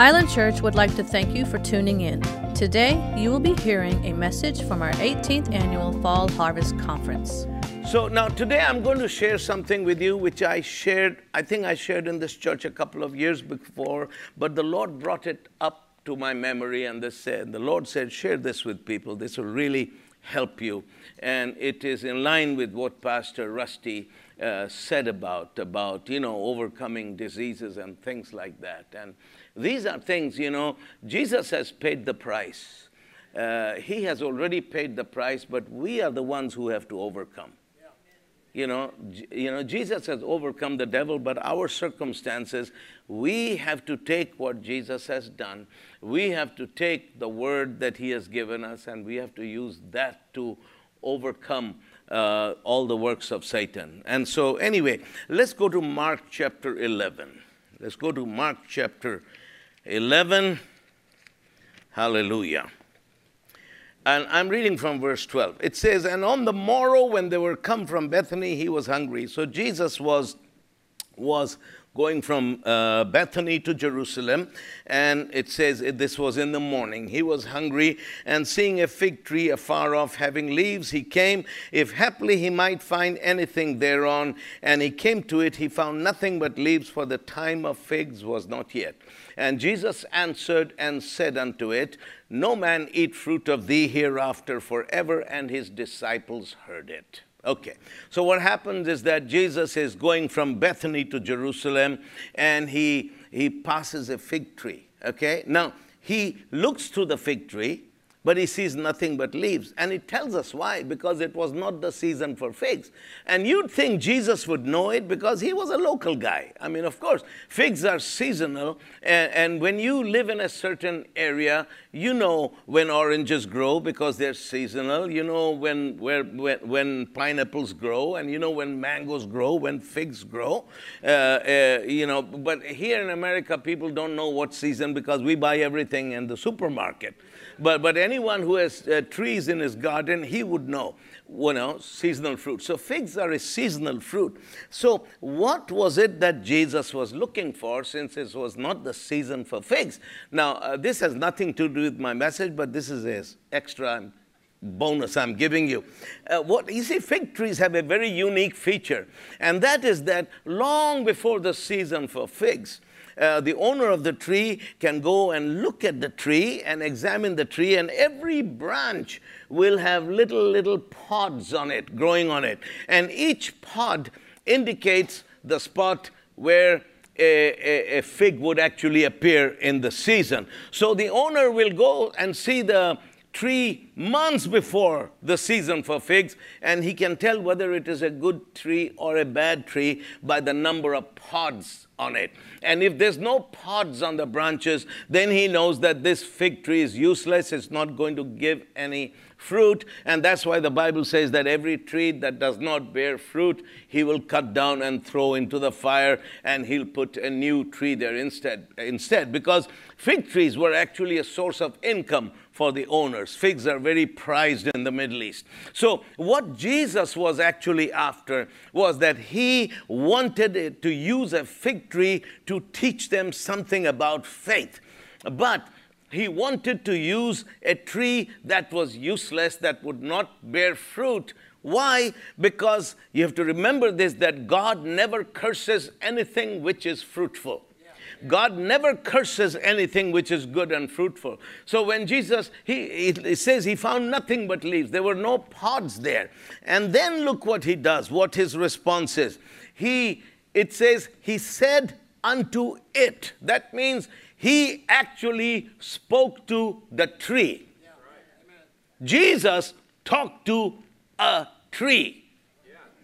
Island Church would like to thank you for tuning in. Today, you will be hearing a message from our 18th annual Fall Harvest Conference. So now today I'm going to share something with you which I shared, I think I shared in this church a couple of years before, but the Lord brought it up to my memory and this said, the Lord said, share this with people. This will really help you. And it is in line with what Pastor Rusty uh, said about, about, you know, overcoming diseases and things like that. And these are things, you know, Jesus has paid the price. Uh, he has already paid the price, but we are the ones who have to overcome. You know, you know, Jesus has overcome the devil, but our circumstances, we have to take what Jesus has done. We have to take the word that he has given us, and we have to use that to overcome uh, all the works of Satan. And so, anyway, let's go to Mark chapter 11. Let's go to Mark chapter 11. Hallelujah. And I'm reading from verse 12. It says, And on the morrow, when they were come from Bethany, he was hungry. So Jesus was, was going from uh, Bethany to Jerusalem. And it says this was in the morning. He was hungry, and seeing a fig tree afar off having leaves, he came, if haply he might find anything thereon. And he came to it, he found nothing but leaves, for the time of figs was not yet. And Jesus answered and said unto it, No man eat fruit of thee hereafter forever. And his disciples heard it. Okay, so what happens is that Jesus is going from Bethany to Jerusalem and he, he passes a fig tree. Okay, now he looks through the fig tree but he sees nothing but leaves. And it tells us why, because it was not the season for figs. And you'd think Jesus would know it because he was a local guy. I mean, of course, figs are seasonal, and, and when you live in a certain area, you know when oranges grow because they're seasonal. You know when, where, when, when pineapples grow, and you know when mangoes grow, when figs grow. Uh, uh, you know, but here in America, people don't know what season because we buy everything in the supermarket. But, but anyone who has uh, trees in his garden, he would know, you know, seasonal fruit. So figs are a seasonal fruit. So what was it that Jesus was looking for since it was not the season for figs? Now, uh, this has nothing to do with my message, but this is a extra bonus I'm giving you. Uh, what you see, fig trees have a very unique feature, and that is that long before the season for figs, uh, the owner of the tree can go and look at the tree and examine the tree, and every branch will have little, little pods on it, growing on it. And each pod indicates the spot where a, a, a, fig would actually appear in the season. So the owner will go and see the tree months before the season for figs, and he can tell whether it is a good tree or a bad tree by the number of pods on it. And if there's no pods on the branches, then he knows that this fig tree is useless. It's not going to give any fruit. And that's why the Bible says that every tree that does not bear fruit, he will cut down and throw into the fire, and he'll put a new tree there instead. Instead, because fig trees were actually a source of income for the owners. Figs are very prized in the Middle East. So, what Jesus was actually after was that he wanted to use a fig tree to teach them something about faith. But he wanted to use a tree that was useless, that would not bear fruit. Why? Because you have to remember this that God never curses anything which is fruitful. God never curses anything which is good and fruitful. So when Jesus, he, he says he found nothing but leaves, there were no pods there. And then look what he does, what his response is. He, it says, he said unto it. That means he actually spoke to the tree. Jesus talked to a tree.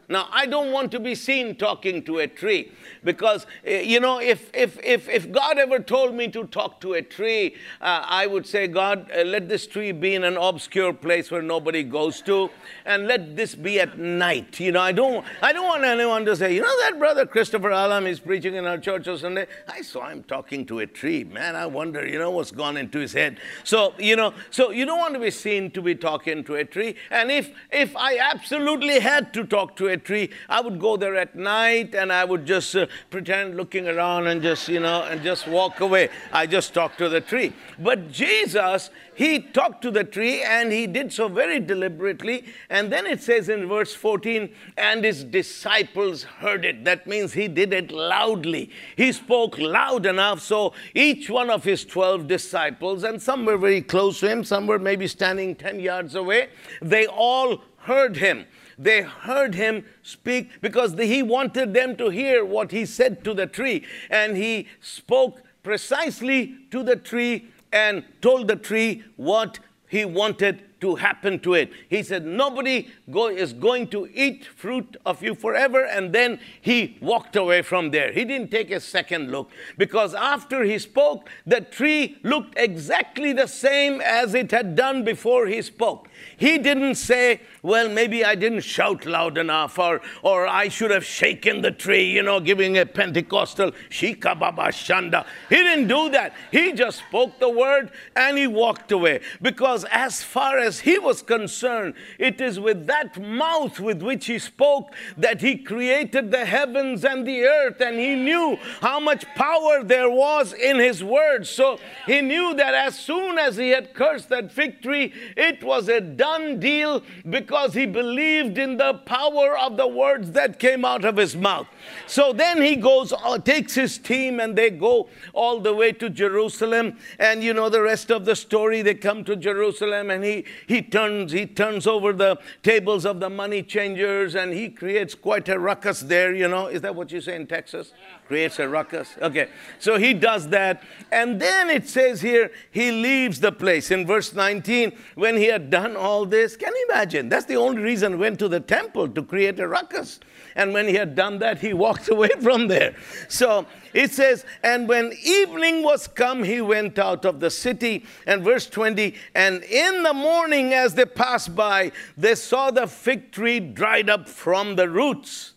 Now, I don't want to be seen talking to a tree because, eh, you know, if, if, if, if God ever told me to talk to a tree, uh, I would say, God, uh, let this tree be in an obscure place where nobody goes to, and let this be at night. You know, I don't, I don't want anyone to say, you know, that brother Christopher Alam is preaching in our church on Sunday. I saw him talking to a tree. Man, I wonder, you know, what's gone into his head. So, you know, so you don't want to be seen to be talking to a tree. And if, if I absolutely had to talk to a a tree, I would go there at night and I would just uh, pretend looking around and just, you know, and just walk away. I just talk to the tree. But Jesus, he talked to the tree and he did so very deliberately. And then it says in verse 14, and his disciples heard it. That means he did it loudly. He spoke loud enough so each one of his 12 disciples, and some were very close to him, some were maybe standing 10 yards away, they all heard him. They heard him speak because he wanted them to hear what he said to the tree. And he spoke precisely to the tree and told the tree what he wanted to happen to it. He said, Nobody go, is going to eat fruit of you forever. And then he walked away from there. He didn't take a second look because after he spoke, the tree looked exactly the same as it had done before he spoke. He didn't say, well, maybe I didn't shout loud enough, or, or I should have shaken the tree, you know, giving a Pentecostal shika baba shanda. He didn't do that. He just spoke the word and he walked away. Because as far as he was concerned, it is with that mouth with which he spoke that he created the heavens and the earth, and he knew how much power there was in his words. So he knew that as soon as he had cursed that fig tree, it was a done deal because he believed in the power of the words that came out of his mouth. So then he goes, uh, takes his team, and they go all the way to Jerusalem. And you know the rest of the story. They come to Jerusalem, and he he turns he turns over the tables of the money changers, and he creates quite a ruckus there. You know, is that what you say in Texas? Creates a ruckus. Okay, so he does that, and then it says here he leaves the place in verse 19 when he had done all this. Can you imagine? That's the only reason he went to the temple to create a ruckus. And when he had done that, he walked away from there. So it says, And when evening was come, he went out of the city. And verse 20, and in the morning as they passed by, they saw the fig tree dried up from the roots.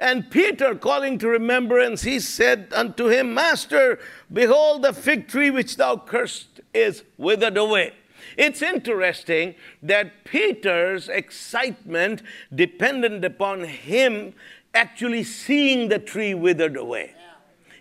And Peter, calling to remembrance, he said unto him, Master, behold, the fig tree which thou cursed is withered away. It's interesting that Peter's excitement depended upon him actually seeing the tree withered away.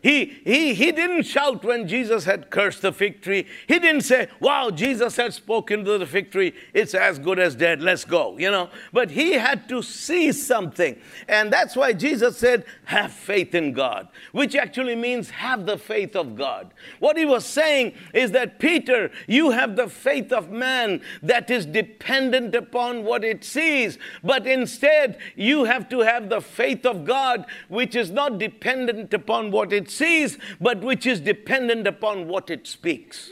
He, he, he didn't shout when Jesus had cursed the fig tree. He didn't say, Wow, Jesus had spoken to the fig tree. It's as good as dead. Let's go. You know, but he had to see something. And that's why Jesus said, Have faith in God, which actually means have the faith of God. What he was saying is that, Peter, you have the faith of man that is dependent upon what it sees. But instead, you have to have the faith of God, which is not dependent upon what it sees, but which is dependent upon what it speaks.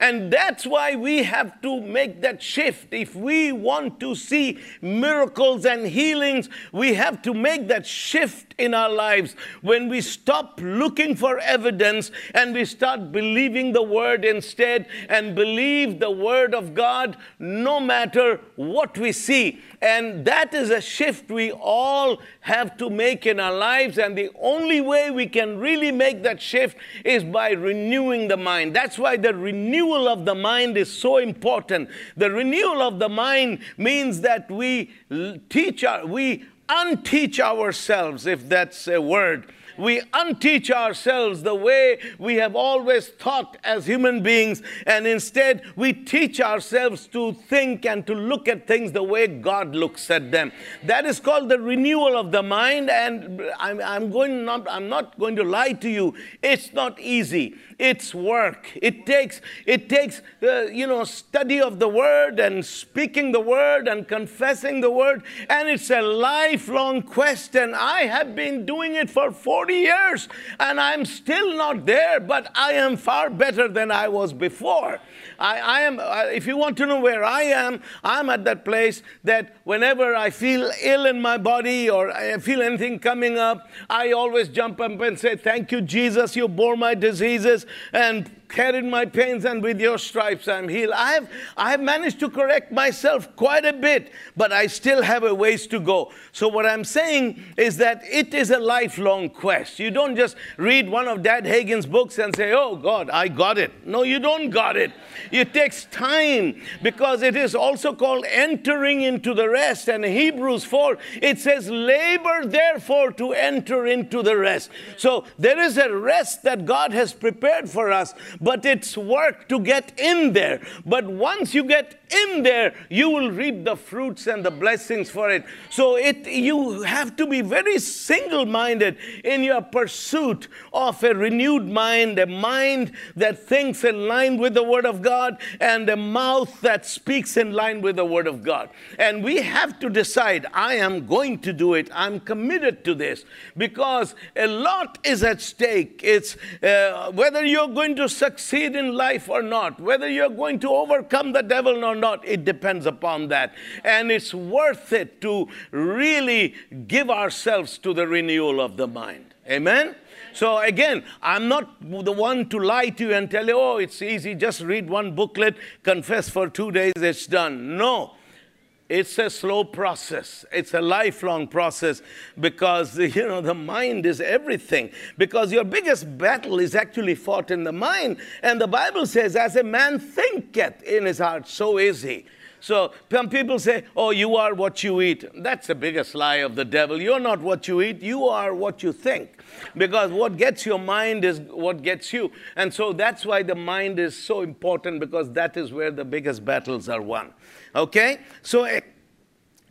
And that's why we have to make that shift. If we want to see miracles and healings, we have to make that shift in our lives when we stop looking for evidence and we start believing the word instead and believe the word of God no matter what we see. And that is a shift we all have to make in our lives. And the only way we can really make that shift is by renewing the mind. That's why the renewal of the mind is so important. The renewal of the mind means that we teach our, we unteach ourselves, if that's a word we unteach ourselves the way we have always thought as human beings, and instead we teach ourselves to think and to look at things the way God looks at them. That is called the renewal of the mind, and I'm, I'm going not, I'm not going to lie to you. It's not easy. It's work. It takes it takes uh, you know study of the word and speaking the word and confessing the word, and it's a lifelong quest. And I have been doing it for 40 years, and I'm still not there, but I am far better than I was before. I, I am. Uh, if you want to know where I am, I'm at that place that whenever I feel ill in my body or I feel anything coming up, I always jump up and say, "Thank you, Jesus. You bore my diseases." And carried my pains, and with your stripes I'm healed. I have, I have managed to correct myself quite a bit, but I still have a ways to go. So, what I'm saying is that it is a lifelong quest. You don't just read one of Dad Hagin's books and say, Oh God, I got it. No, you don't got it. It takes time because it is also called entering into the rest. And Hebrews 4, it says, Labor therefore to enter into the rest. So there is a rest that God has prepared for us, but it's work to get in there. But once you get in there, you will reap the fruits and the blessings for it. So it you have to be very single-minded in your pursuit of a renewed mind, a mind that thinks in line with the Word of God, and a mouth that speaks in line with the Word of God. And we have to decide, I am going to do it. I'm committed to this because a lot is at stake. It's uh, whether you're going to succeed in life or not, whether you're going to overcome the devil or not, it depends upon that. And it's worth it to really give ourselves to the renewal of the mind. Amen? So again, I'm not the one to lie to you and tell you, oh, it's easy, just read one booklet, confess for two days, it's done. No. It's a slow process. It's a lifelong process because you know the mind is everything. Because your biggest battle is actually fought in the mind. And the Bible says, as a man thinketh in his heart, so is he. So some people say, oh, you are what you eat. That's the biggest lie of the devil. You're not what you eat, you are what you think. Because what gets your mind is what gets you. And so that's why the mind is so important because that is where the biggest battles are won. Okay? So, eh,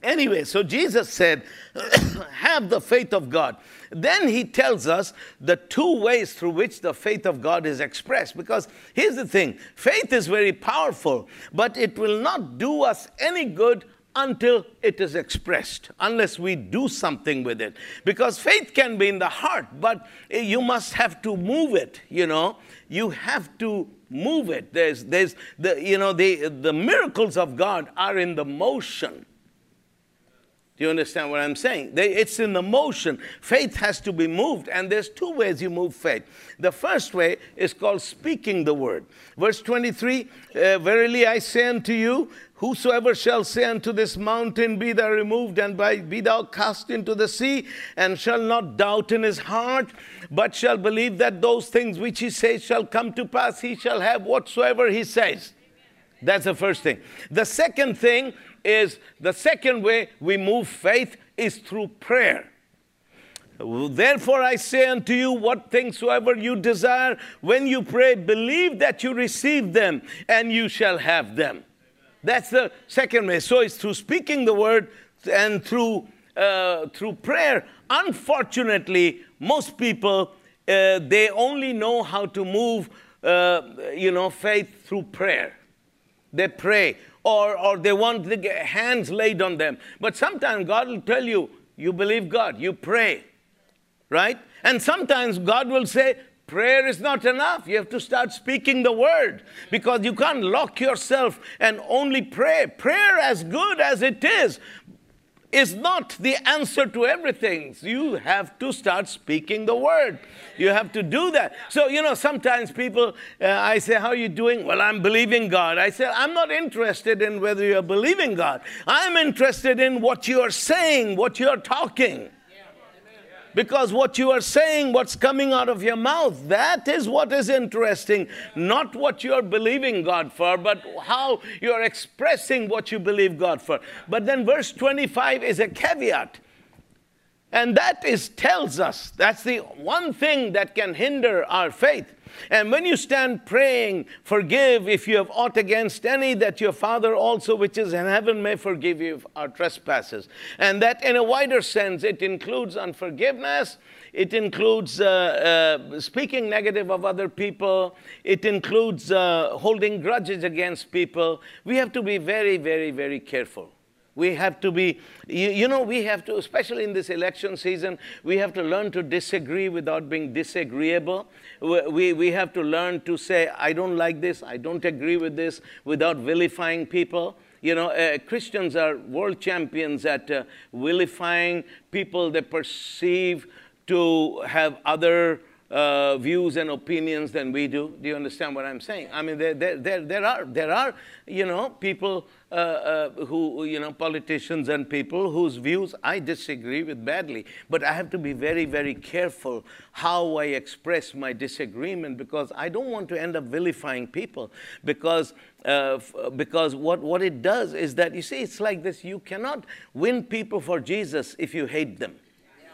anyway, so Jesus said, have the faith of God. Then he tells us the two ways through which the faith of God is expressed. Because here's the thing faith is very powerful, but it will not do us any good until it is expressed, unless we do something with it. Because faith can be in the heart, but eh, you must have to move it, you know. You have to move it. There's, there's the, you know, the, the miracles of God are in the motion. Do you understand what I'm saying? They, it's in the motion. Faith has to be moved, and there's two ways you move faith. The first way is called speaking the word. Verse 23 uh, Verily I say unto you, Whosoever shall say unto this mountain, Be thou removed, and by, be thou cast into the sea, and shall not doubt in his heart, but shall believe that those things which he says shall come to pass, he shall have whatsoever he says. That's the first thing. The second thing is the second way we move faith is through prayer. Therefore, I say unto you, what things soever you desire, when you pray, believe that you receive them, and you shall have them. That's the second way. So it's through speaking the word and through uh, through prayer. Unfortunately, most people uh, they only know how to move, uh, you know, faith through prayer. They pray, or, or they want the hands laid on them. But sometimes God will tell you, you believe God, you pray, right? And sometimes God will say, prayer is not enough. You have to start speaking the word because you can't lock yourself and only pray. Prayer, as good as it is, is not the answer to everything. You have to start speaking the word. You have to do that. So, you know, sometimes people, uh, I say, How are you doing? Well, I'm believing God. I say, I'm not interested in whether you're believing God. I'm interested in what you're saying, what you're talking. Because what you are saying, what's coming out of your mouth, that is what is interesting. Not what you're believing God for, but how you're expressing what you believe God for. But then verse 25 is a caveat. And that is tells us that's the one thing that can hinder our faith. And when you stand praying, forgive if you have aught against any, that your Father also which is in heaven may forgive you our trespasses. And that in a wider sense, it includes unforgiveness, it includes uh, uh, speaking negative of other people, it includes uh, holding grudges against people. We have to be very, very, very careful. We have to be, you, you, know, we have to, especially in this election season, we have to learn to disagree without being disagreeable. We, we have to learn to say, I don't like this, I don't agree with this, without vilifying people. You know, uh, Christians are world champions at uh, vilifying people they perceive to have other uh, views and opinions than we do. Do you understand what I'm saying? I mean, there, there, there, there are, there are, you know, people uh, uh, who, you know, politicians and people whose views I disagree with badly. But I have to be very, very careful how I express my disagreement because I don't want to end up vilifying people because, uh, because what, what it does is that, you see, it's like this you cannot win people for Jesus if you hate them.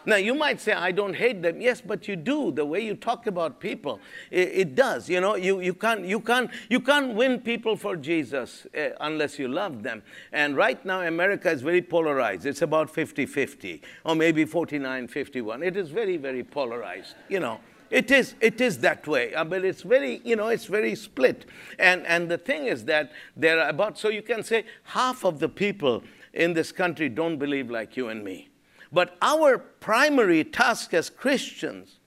Now, you might say, I don't hate them. Yes, but you do. The way you talk about people, it, it does. You know, you, you, can't, you, can't, you can't win people for Jesus uh, unless you love them. And right now, America is very polarized. It's about 50 50, or maybe 49 51. It is very, very polarized, you know. It is, it is that way, uh, but it's very, you know, it's very split. And, and the thing is that there are about, so you can say half of the people in this country don't believe like you and me. But our primary task as Christians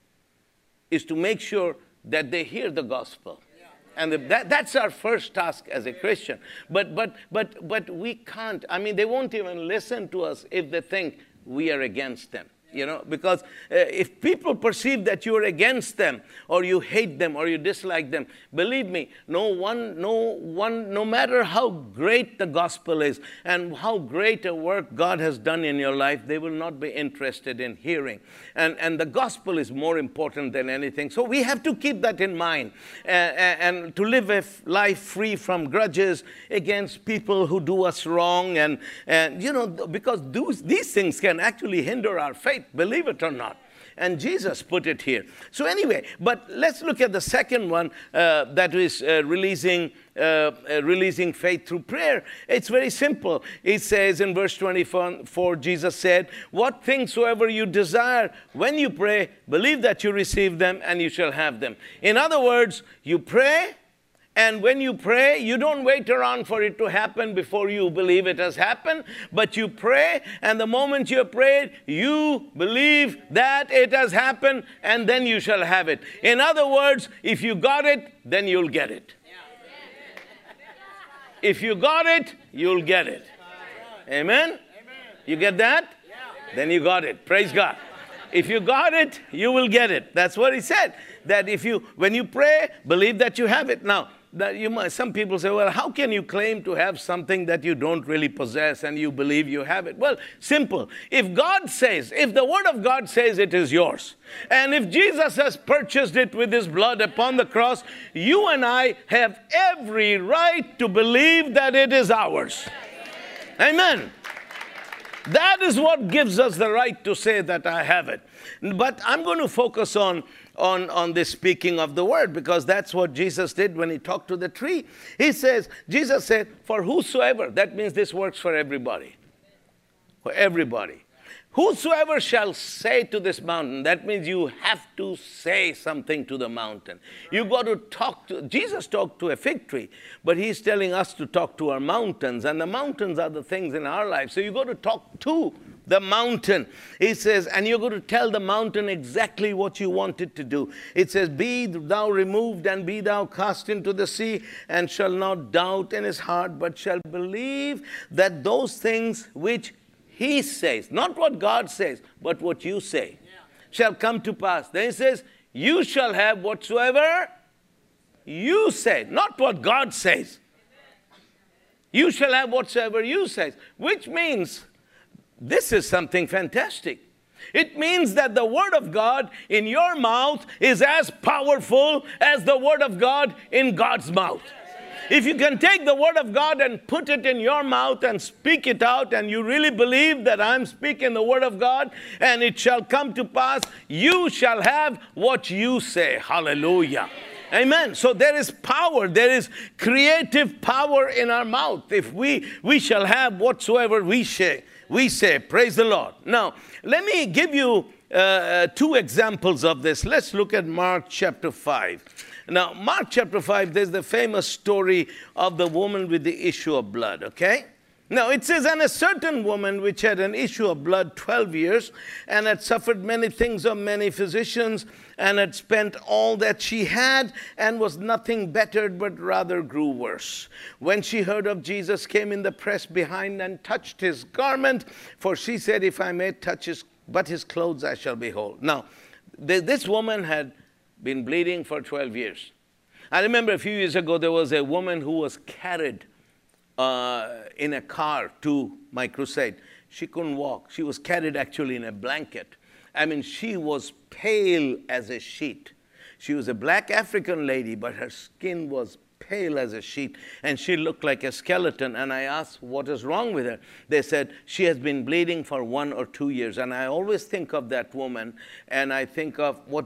is to make sure that they hear the gospel. And the, that, that's our first task as a Christian. But, but, but, but we can't, I mean, they won't even listen to us if they think we are against them you know, because uh, if people perceive that you're against them or you hate them or you dislike them, believe me, no one, no one, no matter how great the gospel is and how great a work God has done in your life, they will not be interested in hearing. And, and the gospel is more important than anything. So we have to keep that in mind uh, and to live a life free from grudges against people who do us wrong. And, and you know, because those, these things can actually hinder our faith believe it or not. And Jesus put it here. So, anyway, but let's look at the second one uh, that is uh, releasing, uh, uh releasing faith through prayer. It's very simple. It says in verse 24, Jesus said, What things soever you desire when you pray, believe that you receive them and you shall have them. In other words, you pray and when you pray, you don't wait around for it to happen before you believe it has happened, but you pray, and the moment you prayed, you believe that it has happened, and then you shall have it. In other words, if you got it, then you'll get it. If you got it, you'll get it. Amen? You get that? Then you got it. Praise God. If you got it, you will get it. That's what he said. That if you, when you pray, believe that you have it. Now, that you might, some people say, well, how can you claim to have something that you don't really possess and you believe you have it? Well, simple. If God says, if the Word of God says it is yours, and if Jesus has purchased it with His blood upon the cross, you and I have every right to believe that it is ours. Amen. That is what gives us the right to say that I have it. But I'm going to focus on on, on this speaking of the word because that's what Jesus did when he talked to the tree. He says, Jesus said, For whosoever, that means this works for everybody. For everybody. Whosoever shall say to this mountain, that means you have to say something to the mountain. You got to talk to, Jesus talked to a fig tree, but he's telling us to talk to our mountains, and the mountains are the things in our life. So you got to talk to the mountain. He says, and you're going to tell the mountain exactly what you want it to do. It says, Be thou removed and be thou cast into the sea, and shall not doubt in his heart, but shall believe that those things which he says, not what God says, but what you say, yeah. shall come to pass. Then he says, You shall have whatsoever you say, not what God says. You shall have whatsoever you say, which means this is something fantastic. It means that the Word of God in your mouth is as powerful as the Word of God in God's mouth. If you can take the Word of God and put it in your mouth and speak it out, and you really believe that I'm speaking the Word of God and it shall come to pass, you shall have what you say. Hallelujah. Amen. So there is power, there is creative power in our mouth. If we we shall have whatsoever we say we say, Praise the Lord. Now, let me give you uh, uh, two examples of this. Let's look at Mark chapter 5. Now, Mark chapter 5, there's the famous story of the woman with the issue of blood, okay? Now it says, and a certain woman which had an issue of blood 12 years and had suffered many things of many physicians and had spent all that she had and was nothing bettered but rather grew worse. When she heard of Jesus, came in the press behind and touched his garment, for she said, If I may touch his, but his clothes, I shall be whole. Now, this woman had been bleeding for 12 years. I remember a few years ago there was a woman who was carried uh, in a car to my crusade. She couldn't walk. She was carried actually in a blanket. I mean, she was pale as a sheet. She was a black African lady, but her skin was pale as a sheet, and she looked like a skeleton. And I asked, What is wrong with her? They said, She has been bleeding for one or two years. And I always think of that woman, and I think of what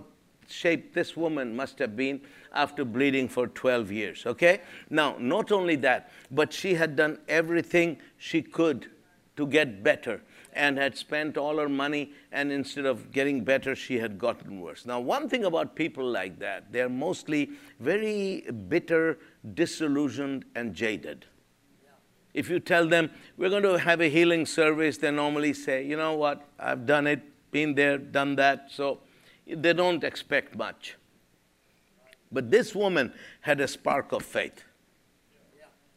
shape this woman must have been after bleeding for 12 years. Okay? Now, not only that, but she had done everything she could to get better and had spent all her money, and instead of getting better, she had gotten worse. Now, one thing about people like that, they're mostly very bitter, disillusioned, and jaded. If you tell them, we're going to have a healing service, they normally say, you know what, I've done it, been there, done that. So they don't expect much. But this woman had a spark of faith.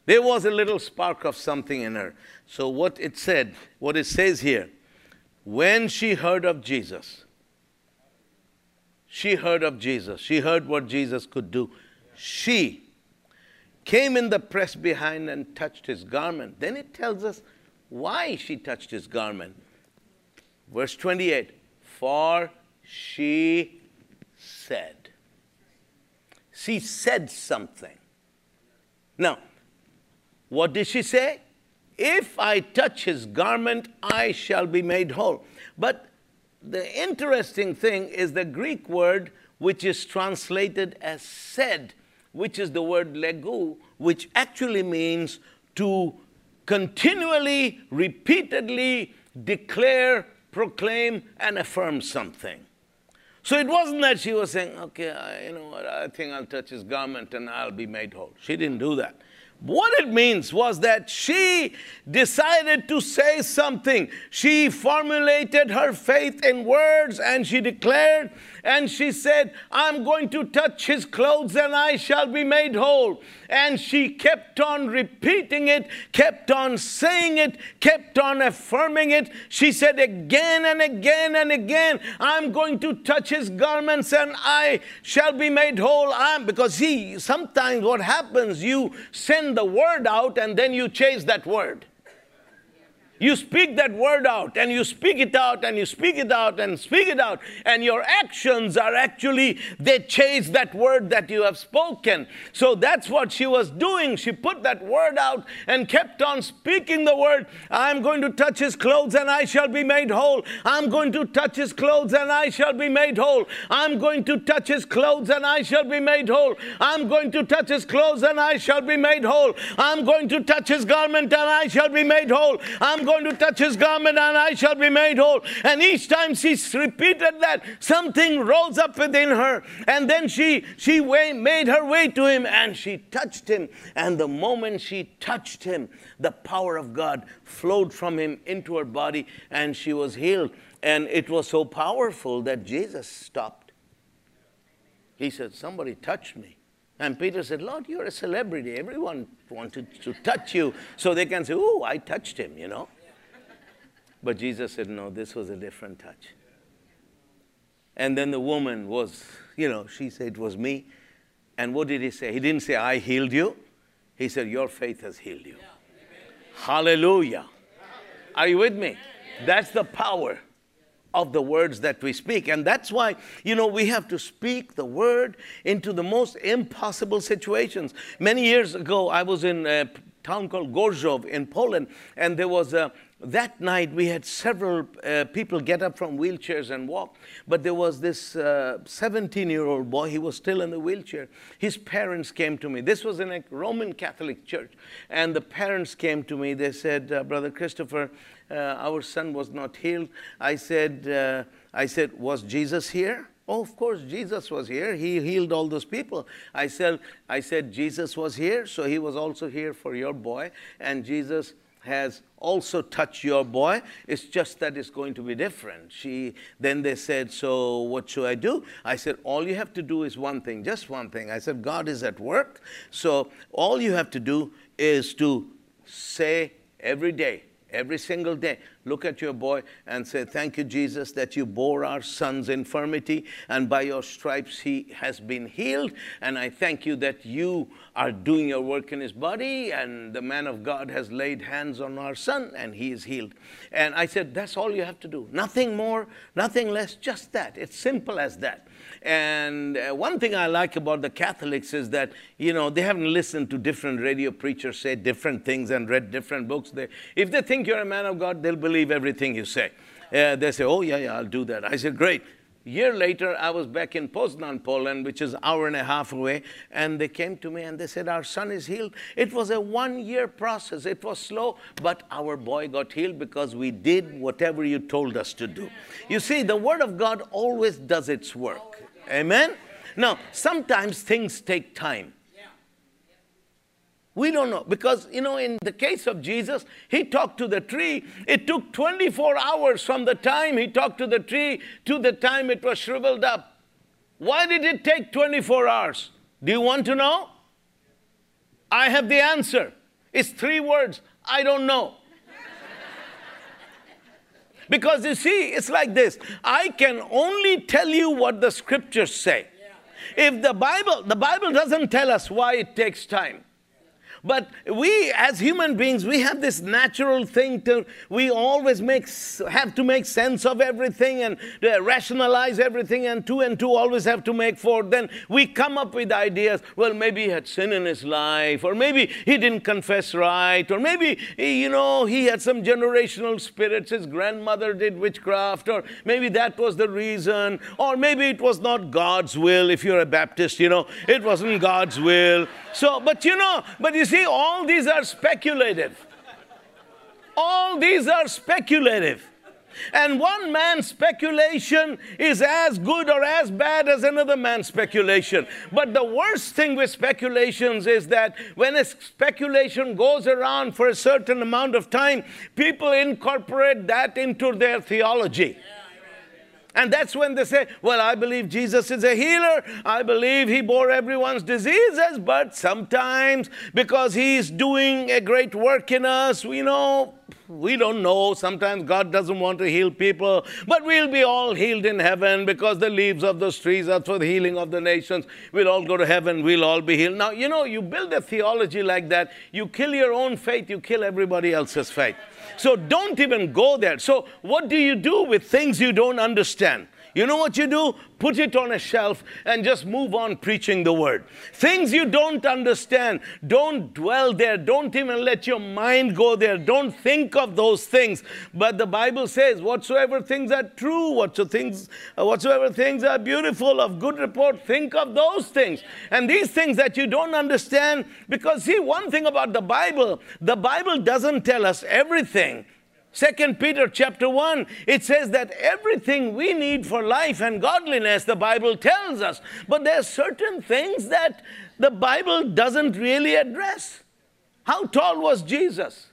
There was a little spark of something in her. So, what it said, what it says here, when she heard of Jesus, she heard of Jesus, she heard what Jesus could do. She came in the press behind and touched his garment. Then it tells us why she touched his garment. Verse 28 For she said. She said something. Now, what did she say? If I touch his garment, I shall be made whole. But the interesting thing is the Greek word which is translated as said, which is the word legu, which actually means to continually, repeatedly declare, proclaim, and affirm something. So it wasn't that she was saying, okay, I, you know what, I think I'll touch his garment and I'll be made whole. She didn't do that. What it means was that she decided to say something. She formulated her faith in words and she declared and she said, I'm going to touch his clothes and I shall be made whole. And she kept on repeating it, kept on saying it, kept on affirming it. She said again and again and again, I'm going to touch his garments and I shall be made whole. I'm, because see, sometimes what happens, you send the word out and then you chase that word. You speak that word out and you speak it out and you speak it out and speak it out, and your actions are actually, they chase that word that you have spoken. So that's what she was doing. She put that word out and kept on speaking the word I'm going to touch his clothes and I shall be made whole. I'm going to touch his clothes and I shall be made whole. I'm going to touch his clothes and I shall be made whole. I'm going to touch his clothes and I shall be made whole. I'm going to touch his garment and I shall be made whole. I'm going to touch his garment and I shall be made whole. And each time she repeated that, something rose up within her. And then she, she way, made her way to him and she touched him. And the moment she touched him, the power of God flowed from him into her body and she was healed. And it was so powerful that Jesus stopped. He said, Somebody touched me. And Peter said, Lord, you're a celebrity. Everyone wanted to touch you so they can say, Oh, I touched him, you know. But Jesus said, No, this was a different touch. And then the woman was, you know, she said, It was me. And what did he say? He didn't say, I healed you. He said, Your faith has healed you. Hallelujah. Are you with me? That's the power of the words that we speak. And that's why, you know, we have to speak the word into the most impossible situations. Many years ago, I was in a town called Gorzów in Poland, and there was a that night we had several uh, people get up from wheelchairs and walk but there was this 17 uh, year old boy he was still in the wheelchair his parents came to me this was in a roman catholic church and the parents came to me they said uh, brother christopher uh, our son was not healed i said uh, i said was jesus here Oh, of course, Jesus was here. He healed all those people. I said, I said, Jesus was here, so he was also here for your boy. And Jesus has also touch your boy. It's just that it's going to be different. She then they said, So what should I do? I said, All you have to do is one thing, just one thing. I said, God is at work. So all you have to do is to say every day, every single day. Look at your boy and say, Thank you, Jesus, that you bore our son's infirmity, and by your stripes he has been healed. And I thank you that you are doing your work in his body, and the man of God has laid hands on our son, and he is healed. And I said, That's all you have to do. Nothing more, nothing less, just that. It's simple as that. And uh, one thing I like about the Catholics is that, you know, they haven't listened to different radio preachers say different things and read different books. They, if they think you're a man of God, they'll believe everything you say. Uh, they say, oh, yeah, yeah, I'll do that. I said, great. Year later, I was back in Poznan, Poland, which is an hour and a half away, and they came to me and they said, Our son is healed. It was a one year process. It was slow, but our boy got healed because we did whatever you told us to do. You see, the Word of God always does its work. Amen? Now, sometimes things take time. We don't know because, you know, in the case of Jesus, he talked to the tree. It took 24 hours from the time he talked to the tree to the time it was shriveled up. Why did it take 24 hours? Do you want to know? I have the answer. It's three words I don't know. Because you see, it's like this I can only tell you what the scriptures say. If the Bible, the Bible doesn't tell us why it takes time. But we, as human beings, we have this natural thing to, we always make, have to make sense of everything and uh, rationalize everything, and two and two always have to make four. Then we come up with ideas. Well, maybe he had sin in his life, or maybe he didn't confess right, or maybe, you know, he had some generational spirits. His grandmother did witchcraft, or maybe that was the reason, or maybe it was not God's will. If you're a Baptist, you know, it wasn't God's will. So, but you know, but you see, all these are speculative. All these are speculative. And one man's speculation is as good or as bad as another man's speculation. But the worst thing with speculations is that when a speculation goes around for a certain amount of time, people incorporate that into their theology. Yeah. And that's when they say, Well, I believe Jesus is a healer. I believe he bore everyone's diseases, but sometimes because he's doing a great work in us, we know, we don't know. Sometimes God doesn't want to heal people, but we'll be all healed in heaven because the leaves of those trees are for the healing of the nations. We'll all go to heaven, we'll all be healed. Now, you know, you build a theology like that, you kill your own faith, you kill everybody else's faith. So don't even go there. So, what do you do with things you don't understand? You know what you do? Put it on a shelf and just move on preaching the word. Things you don't understand, don't dwell there. Don't even let your mind go there. Don't think of those things. But the Bible says, whatsoever things are true, whatsoever things, uh, whatsoever things are beautiful, of good report, think of those things. And these things that you don't understand, because see, one thing about the Bible, the Bible doesn't tell us everything. Second Peter chapter 1, it says that everything we need for life and godliness, the Bible tells us. But there are certain things that the Bible doesn't really address. How tall was Jesus?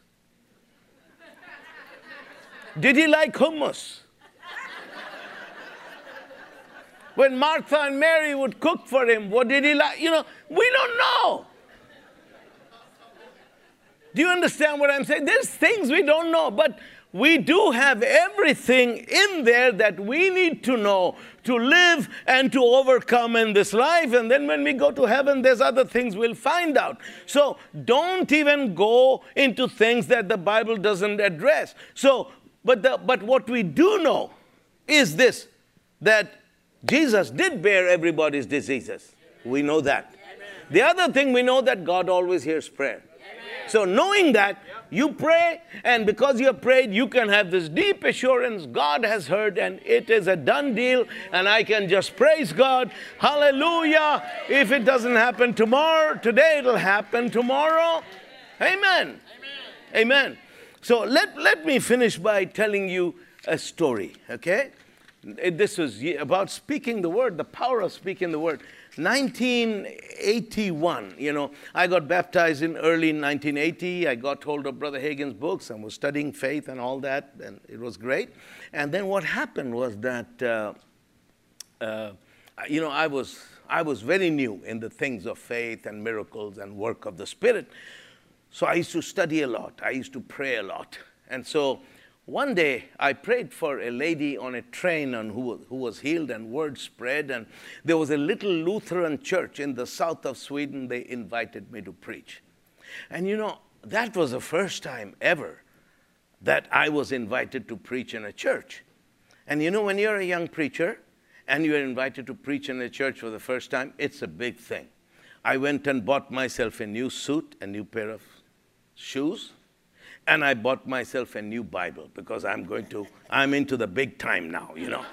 Did he like hummus? When Martha and Mary would cook for him, what did he like? You know, we don't know. Do you understand what I'm saying? There's things we don't know, but we do have everything in there that we need to know to live and to overcome in this life. And then when we go to heaven, there's other things we'll find out. So don't even go into things that the Bible doesn't address. So, but, the, but what we do know is this that Jesus did bear everybody's diseases. We know that. The other thing we know that God always hears prayer. So, knowing that, you pray, and because you have prayed, you can have this deep assurance God has heard, and it is a done deal, and I can just praise God. Hallelujah. If it doesn't happen tomorrow, today it'll happen tomorrow. Amen. Amen. Amen. So, let, let me finish by telling you a story, okay? This was about speaking the word, the power of speaking the word. 1981, you know, I got baptized in early 1980. I got hold of Brother Hagin's books and was studying faith and all that, and it was great. And then what happened was that, uh, uh, you know, I was, I was very new in the things of faith and miracles and work of the Spirit. So I used to study a lot. I used to pray a lot. And so one day I prayed for a lady on a train on who, who was healed, and word spread. And there was a little Lutheran church in the south of Sweden. They invited me to preach. And you know, that was the first time ever that I was invited to preach in a church. And you know, when you're a young preacher and you're invited to preach in a church for the first time, it's a big thing. I went and bought myself a new suit, a new pair of shoes, and I bought myself a new Bible because I'm going to, I'm into the big time now, you know.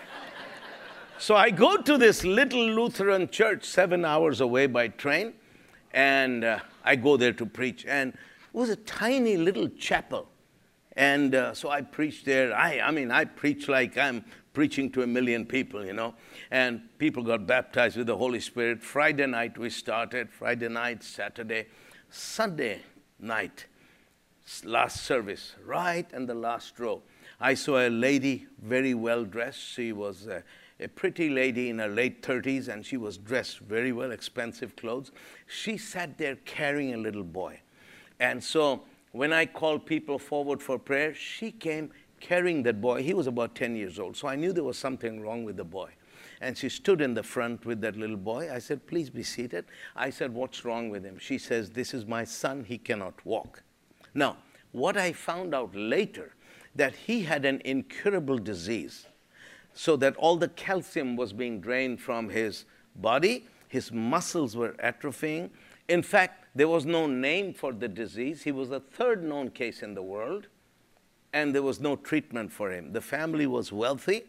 so I go to this little Lutheran church seven hours away by train, and uh, I go there to preach. And it was a tiny little chapel. And uh, so I preached there. I, I mean, I preach like I'm preaching to a million people, you know. And people got baptized with the Holy Spirit. Friday night we started, Friday night, Saturday, Sunday night, last service, right in the last row. I saw a lady very well dressed. She was a, a pretty lady in her late 30s, and she was dressed very well, expensive clothes. She sat there carrying a little boy. And so when I called people forward for prayer, she came carrying that boy. He was about 10 years old. So I knew there was something wrong with the boy. And she stood in the front with that little boy. I said, Please be seated. I said, What's wrong with him? She says, This is my son. He cannot walk. Now, what I found out later, that he had an incurable disease, so that all the calcium was being drained from his body, his muscles were atrophying. In fact, there was no name for the disease. He was the third known case in the world and there was no treatment for him. The family was wealthy,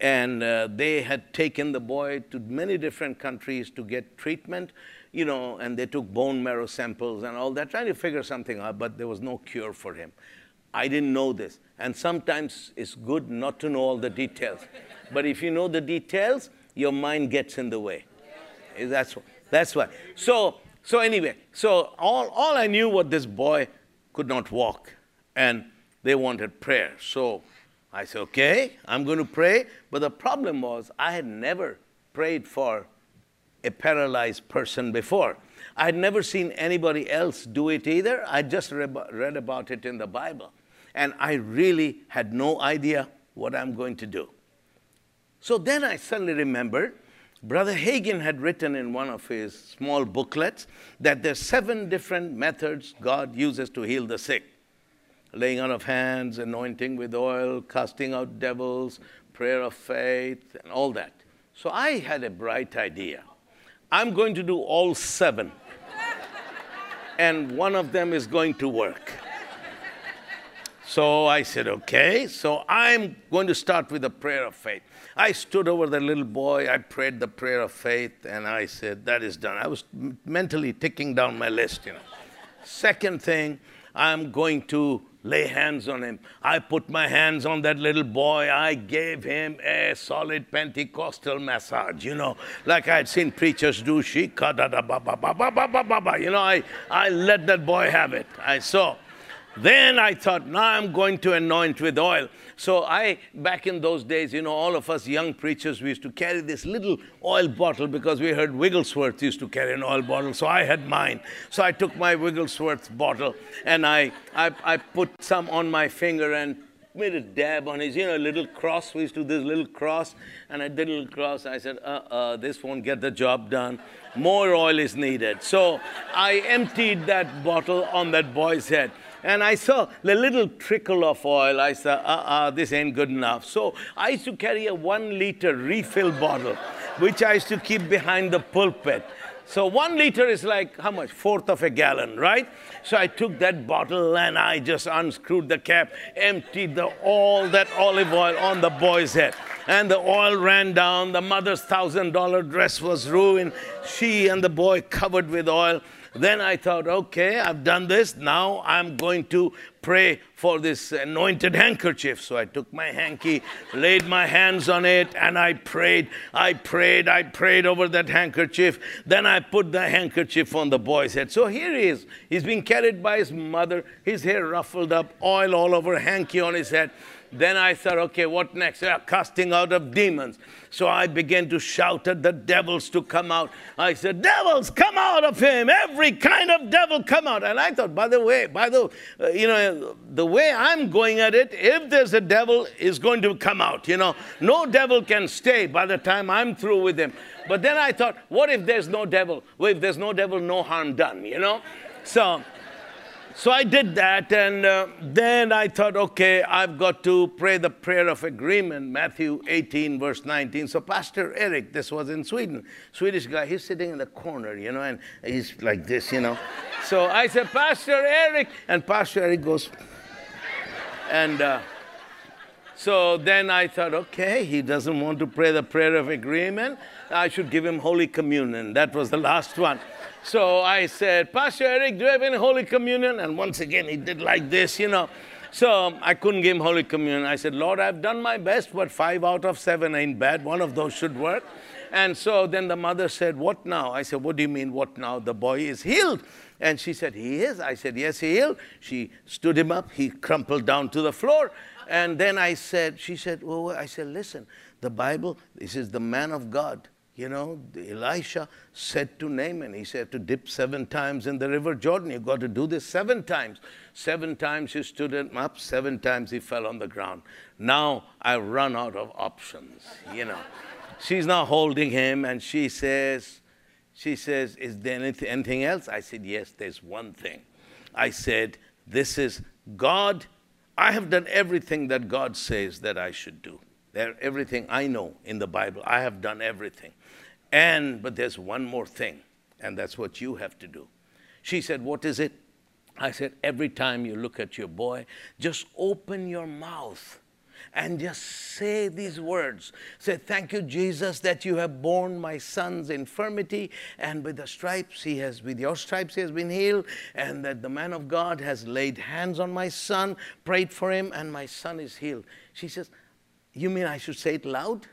and uh, they had taken the boy to many different countries to get treatment, you know, and they took bone marrow samples and all that, trying to figure something out, but there was no cure for him. I didn't know this. And sometimes it's good not to know all the details. But if you know the details, your mind gets in the way. That's, that's why. So, so anyway, so all, all I knew was this boy could not walk. And they wanted prayer. So I said, okay, I'm going to pray. But the problem was, I had never prayed for a paralyzed person before. I had never seen anybody else do it either. I just read about it in the Bible. And I really had no idea what I'm going to do. So then I suddenly remembered Brother Hagin had written in one of his small booklets that there's seven different methods God uses to heal the sick laying on of hands, anointing with oil, casting out devils, prayer of faith, and all that. So I had a bright idea. I'm going to do all seven, and one of them is going to work. So I said, okay, so I'm going to start with a prayer of faith. I stood over the little boy, I prayed the prayer of faith, and I said, that is done. I was mentally ticking down my list, you know. Second thing, I'm going to lay hands on him. I put my hands on that little boy. I gave him a solid Pentecostal massage, you know, like I had seen preachers do. She. You know, I, I let that boy have it. I saw. Then I thought, now I'm going to anoint with oil. So I, back in those days, you know, all of us young preachers, we used to carry this little oil bottle because we heard Wigglesworth used to carry an oil bottle. So I had mine. So I took my Wigglesworth bottle and I, I, I put some on my finger and made a dab on his, you know, little cross. We used to do this little cross, and I did a little cross. I said, uh uh, this won't get the job done. More oil is needed. So I emptied that bottle on that boy's head. And I saw the little trickle of oil. I said, uh uh, this ain't good enough. So I used to carry a one liter refill bottle, which I used to keep behind the pulpit. So one liter is like how much? Fourth of a gallon, right? So I took that bottle and I just unscrewed the cap, emptied the, all that olive oil on the boy's head. And the oil ran down. The mother's thousand dollar dress was ruined. She and the boy covered with oil. Then I thought, okay, I've done this. Now I'm going to pray for this anointed handkerchief. So I took my hanky, laid my hands on it, and I prayed. I prayed, I prayed over that handkerchief. Then I put the handkerchief on the boy's head. So here he is. He's being carried by his mother, his hair ruffled up, oil all over, hanky on his head. Then I thought, okay, what next? Yeah, casting out of demons. So I began to shout at the devils to come out. I said, devils, come out of him. Every kind of devil come out. And I thought, by the way, by the, uh, you know, the way I'm going at it, if there's a devil, is going to come out. You know, no devil can stay by the time I'm through with him. But then I thought, what if there's no devil? Well, if there's no devil, no harm done, you know? So so I did that, and uh, then I thought, okay, I've got to pray the prayer of agreement, Matthew 18, verse 19. So Pastor Eric, this was in Sweden, Swedish guy, he's sitting in the corner, you know, and he's like this, you know. so I said, Pastor Eric, and Pastor Eric goes, and uh, so then I thought, okay, he doesn't want to pray the prayer of agreement. I should give him Holy Communion. That was the last one. So I said, Pastor Eric, do you have any Holy Communion? And once again, he did like this, you know. So um, I couldn't give him Holy Communion. I said, Lord, I've done my best, but five out of seven ain't bad. One of those should work. And so then the mother said, What now? I said, What do you mean, what now? The boy is healed. And she said, He is. I said, Yes, he is. She stood him up. He crumpled down to the floor. And then I said, She said, Well, I said, Listen, the Bible, this is the man of God. You know, Elisha said to Naaman, he said to dip seven times in the river Jordan. You've got to do this seven times. Seven times he stood up, seven times he fell on the ground. Now I've run out of options, you know. She's now holding him and she says, she says, Is there anything else? I said, Yes, there's one thing. I said, This is God. I have done everything that God says that I should do. Everything I know in the Bible, I have done everything. And, but there's one more thing, and that's what you have to do. She said, What is it? I said, Every time you look at your boy, just open your mouth and just say these words. Say, Thank you, Jesus, that you have borne my son's infirmity, and with the stripes he has, with your stripes he has been healed, and that the man of God has laid hands on my son, prayed for him, and my son is healed. She says, You mean I should say it loud?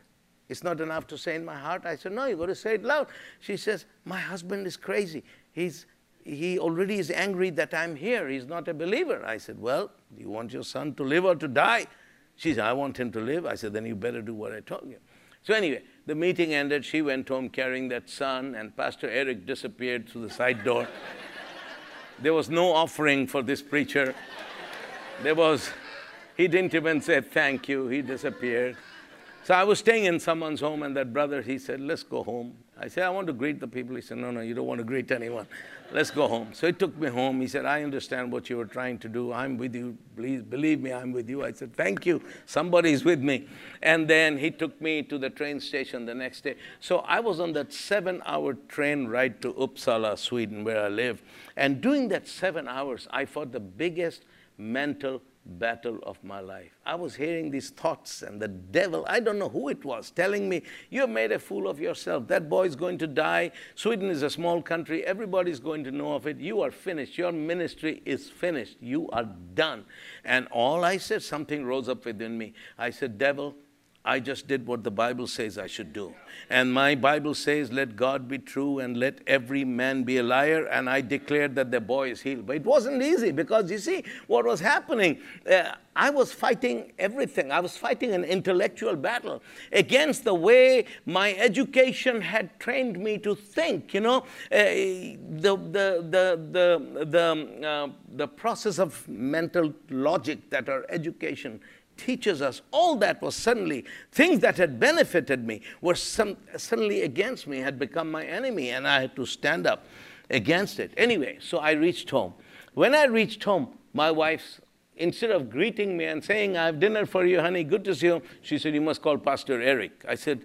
It's not enough to say in my heart. I said, No, you've got to say it loud. She says, My husband is crazy. He's, he already is angry that I'm here. He's not a believer. I said, Well, do you want your son to live or to die? She said, I want him to live. I said, Then you better do what I told you. So, anyway, the meeting ended. She went home carrying that son, and Pastor Eric disappeared through the side door. there was no offering for this preacher. There was, he didn't even say thank you. He disappeared. So I was staying in someone's home, and that brother, he said, Let's go home. I said, I want to greet the people. He said, No, no, you don't want to greet anyone. Let's go home. So he took me home. He said, I understand what you were trying to do. I'm with you. Please believe me, I'm with you. I said, Thank you. Somebody's with me. And then he took me to the train station the next day. So I was on that seven hour train ride to Uppsala, Sweden, where I live. And during that seven hours, I fought the biggest mental battle of my life. I was hearing these thoughts, and the devil, I don't know who it was, telling me, You have made a fool of yourself. That boy is going to die. Sweden is a small country. Everybody's going to know of it. You are finished. Your ministry is finished. You are done. And all I said, something rose up within me. I said, Devil, I just did what the Bible says I should do. And my Bible says, let God be true and let every man be a liar. And I declared that the boy is healed. But it wasn't easy because you see what was happening. Uh, I was fighting everything. I was fighting an intellectual battle against the way my education had trained me to think. You know, uh, the, the, the, the, the, uh, the process of mental logic that our education teaches us, all that was suddenly, things that had benefited me were some, suddenly against me, had become my enemy, and I had to stand up against it. Anyway, so I reached home. When I reached home, my wife, instead of greeting me and saying, I have dinner for you, honey, good to see you, she said, You must call Pastor Eric. I said,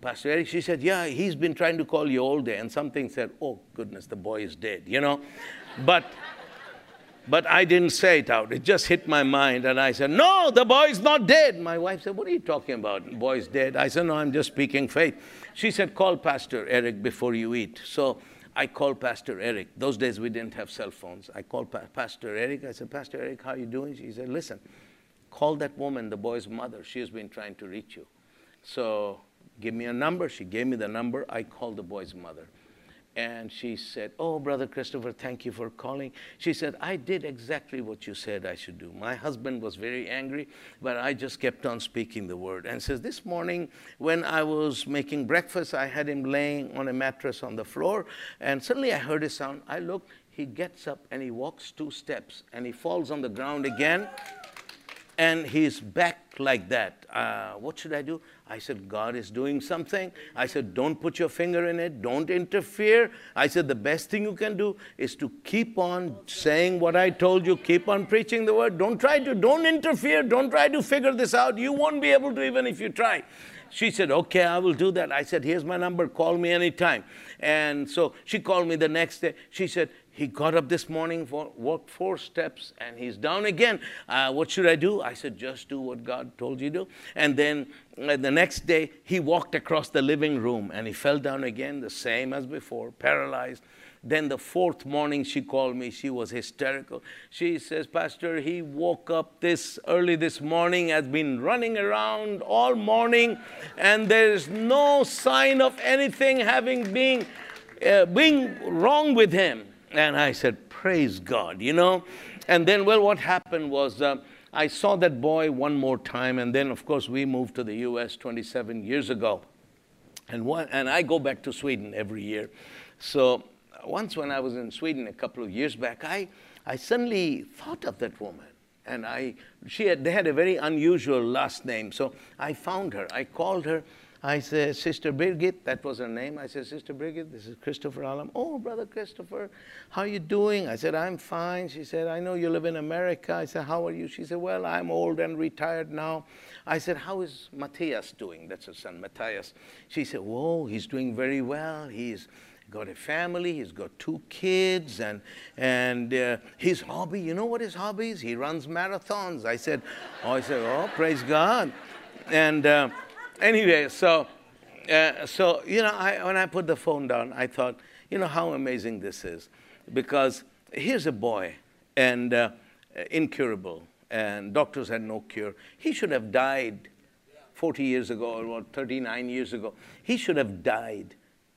Pastor Eric, she said, Yeah, he's been trying to call you all day. And something said, Oh, goodness, the boy is dead, you know? But but I didn't say it out. It just hit my mind. And I said, No, the boy's not dead. My wife said, What are you talking about? The boy's dead. I said, No, I'm just speaking faith. She said, Call Pastor Eric before you eat. So I called Pastor Eric. Those days we didn't have cell phones. I called pa- Pastor Eric. I said, Pastor Eric, how are you doing? She said, Listen, call that woman, the boy's mother. She has been trying to reach you. So give me a number. She gave me the number. I called the boy's mother. And she said, Oh, Brother Christopher, thank you for calling. She said, I did exactly what you said I should do. My husband was very angry, but I just kept on speaking the word. And says, This morning, when I was making breakfast, I had him laying on a mattress on the floor, and suddenly I heard a sound. I looked, he gets up and he walks two steps, and he falls on the ground again and he's back like that. Uh, what should I do? I said, God is doing something. I said, don't put your finger in it, don't interfere. I said, the best thing you can do is to keep on saying what I told you, keep on preaching the word. Don't try to, don't interfere, don't try to figure this out. You won't be able to even if you try. She said, okay, I will do that. I said, here's my number, call me anytime. And so she called me the next day. She said, he got up this morning, for, walked four steps, and he's down again. Uh, what should I do? I said, just do what God told you to. Do. And then uh, the next day, he walked across the living room and he fell down again, the same as before, paralyzed. Then the fourth morning, she called me. She was hysterical. She says, Pastor, he woke up this early this morning, has been running around all morning, and there's no sign of anything having been, uh, being wrong with him. And I said, Praise God, you know. And then, well, what happened was uh, I saw that boy one more time. And then, of course, we moved to the US 27 years ago. And, one, and I go back to Sweden every year. So once when I was in Sweden a couple of years back, I, I suddenly thought of that woman. And I, she had, they had a very unusual last name. So I found her. I called her I said, Sister Birgit, that was her name. I said, Sister Birgit, this is Christopher Alam. Oh, Brother Christopher, how are you doing? I said, I'm fine. She said, I know you live in America. I said, how are you? She said, well, I'm old and retired now. I said, how is Matthias doing? That's her son, Matthias. She said, whoa, he's doing very well. He's got a family, he's got two kids, and, and uh, his hobby, you know what his hobby is? He runs marathons. I said, oh, I said, oh, praise God. And... Uh, anyway, so, uh, so you know, I, when I put the phone down, I thought, you know, how amazing this is. Because here's a boy, and uh, incurable, and doctors had no cure. He should have died 40 years ago, or what, 39 years ago. He should have died,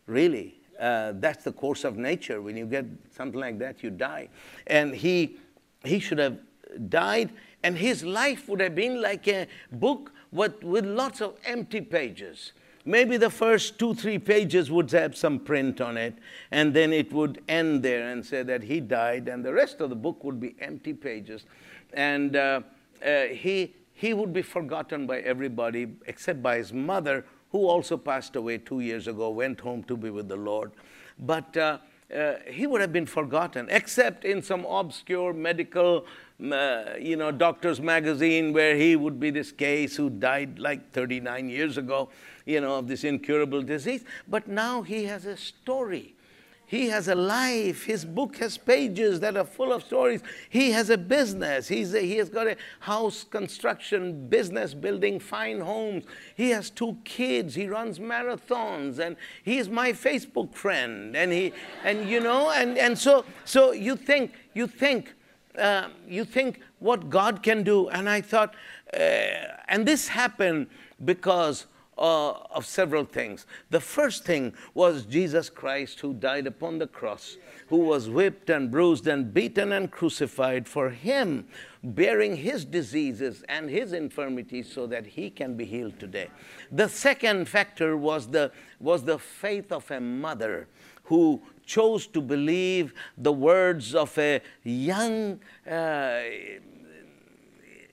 really. Uh, that's the course of nature. When you get something like that, you die. And he, he should have died, and his life would have been like a book with, with lots of empty pages. Maybe the first two, three pages would have some print on it, and then it would end there and say that he died, and the rest of the book would be empty pages. And uh, uh, he, he would be forgotten by everybody except by his mother, who also passed away two years ago, went home to be with the Lord. But uh, uh he would have been forgotten, except in some obscure medical uh, you know, doctor's magazine where he would be this case who died like 39 years ago, you know, of this incurable disease. But now he has a story. He has a life. His book has pages that are full of stories. He has a business. He's a, he has got a house construction business, building fine homes. He has two kids. He runs marathons, and he is my Facebook friend. And he, and you know, and, and so so you think you think uh, you think what God can do. And I thought, uh, and this happened because uh, of several things. The first thing was Jesus Christ who died upon the cross, who was whipped and bruised and beaten and crucified for him, bearing his diseases and his infirmities so that he can be healed today. The second factor was the, was the faith of a mother who chose to believe the words of a young uh,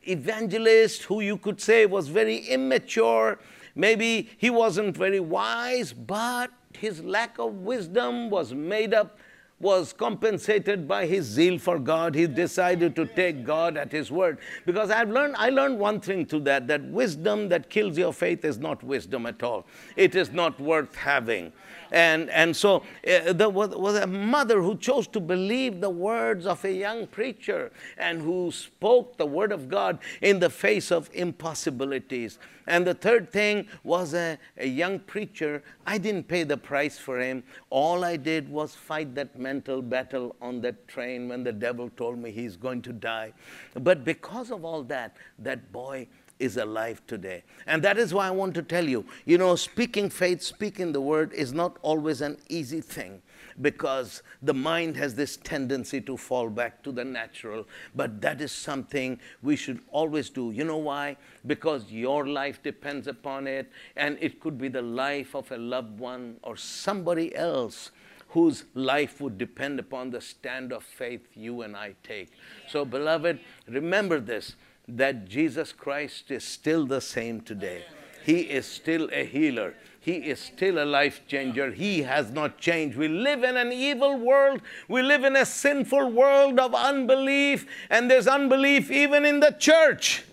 evangelist who you could say was very immature. Maybe he wasn't very wise, but his lack of wisdom was made up was compensated by his zeal for God. He decided to take God at his word. Because I've learned, I learned one thing to that, that wisdom that kills your faith is not wisdom at all. It is not worth having. And, and so uh, there was, was a mother who chose to believe the words of a young preacher and who spoke the word of God in the face of impossibilities. And the third thing was a, a young preacher. I didn't pay the price for him. All I did was fight that mental battle on that train when the devil told me he's going to die. But because of all that, that boy is alive today. And that is why I want to tell you you know, speaking faith, speaking the word is not always an easy thing. because the mind has this tendency to fall back to the natural. But that is something we should always do. You know why? Because your life depends upon it, and it could be the life of a loved one or somebody else whose life would depend upon the stand of faith you and I take. So, beloved, remember this that Jesus Christ is still the same today. He is still a healer. He is still a life changer. He has not changed. We live in an evil world. We live in a sinful world of unbelief, and there's unbelief even in the church.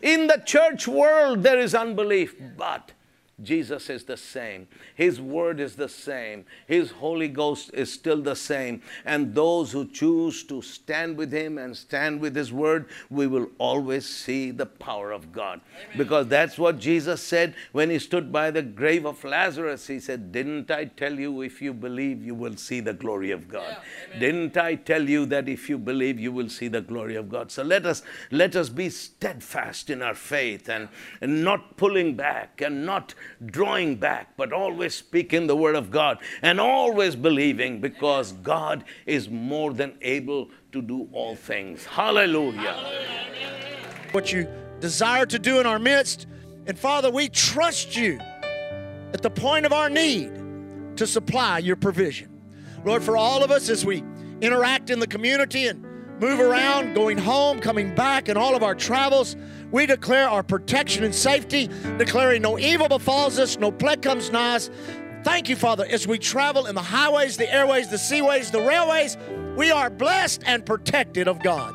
In the church world, there is unbelief, but Jesus is the same. His word is the same. His Holy Ghost is still the same. And those who choose to stand with Him and stand with His word, we will always see the power of God. Amen. Because that's what Jesus said when He stood by the grave of Lazarus. He said, Didn't I tell you if you believe, you will see the glory of God? Yeah. Didn't I tell you that if you believe, you will see the glory of God? So let us, let us be steadfast in our faith and, and not pulling back and not drawing back, but always speaking the word of God and always believing because God is more than able to do all things. Hallelujah. What you desire to do in our midst. And Father, we trust you at the point of our need to supply your provision. Lord, for all of us as we interact in the community and move around, going home, coming back, and all of our travels, we declare our protection and safety, declaring no evil befalls us, no plague comes nigh us. Thank you, Father, as we travel in the highways, the airways, the seaways, the railways, we are blessed and protected of God.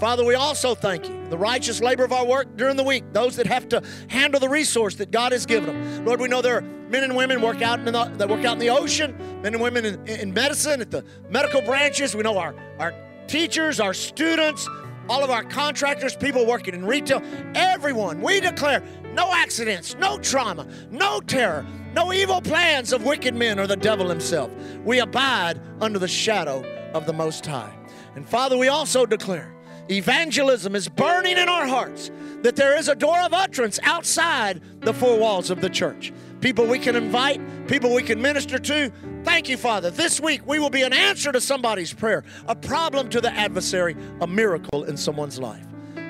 Father, we also thank you, the righteous labor of our work during the week, those that have to handle the resource that God has given them. Lord, we know there are men and women work out in the, that work out in the ocean, men and women in, in medicine, at the medical branches. We know our, our teachers, our students, all of our contractors, people working in retail, everyone, we declare no accidents, no trauma, no terror, no evil plans of wicked men or the devil himself. We abide under the shadow of the Most High. And Father, we also declare evangelism is burning in our hearts, that there is a door of utterance outside the four walls of the church. People we can invite, people we can minister to, Thank you, Father. This week we will be an answer to somebody's prayer, a problem to the adversary, a miracle in someone's life.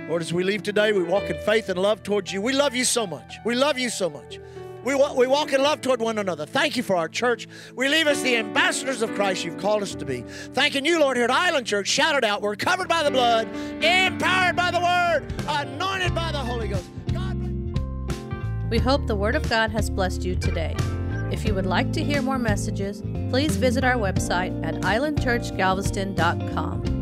Lord, as we leave today, we walk in faith and love towards you. We love you so much. We love you so much. We, we walk in love toward one another. Thank you for our church. We leave as the ambassadors of Christ you've called us to be. Thanking you, Lord, here at Island Church. Shout it out. We're covered by the blood, empowered by the word, anointed by the Holy Ghost. We hope the Word of God has blessed you today. If you would like to hear more messages, please visit our website at islandchurchgalveston.com.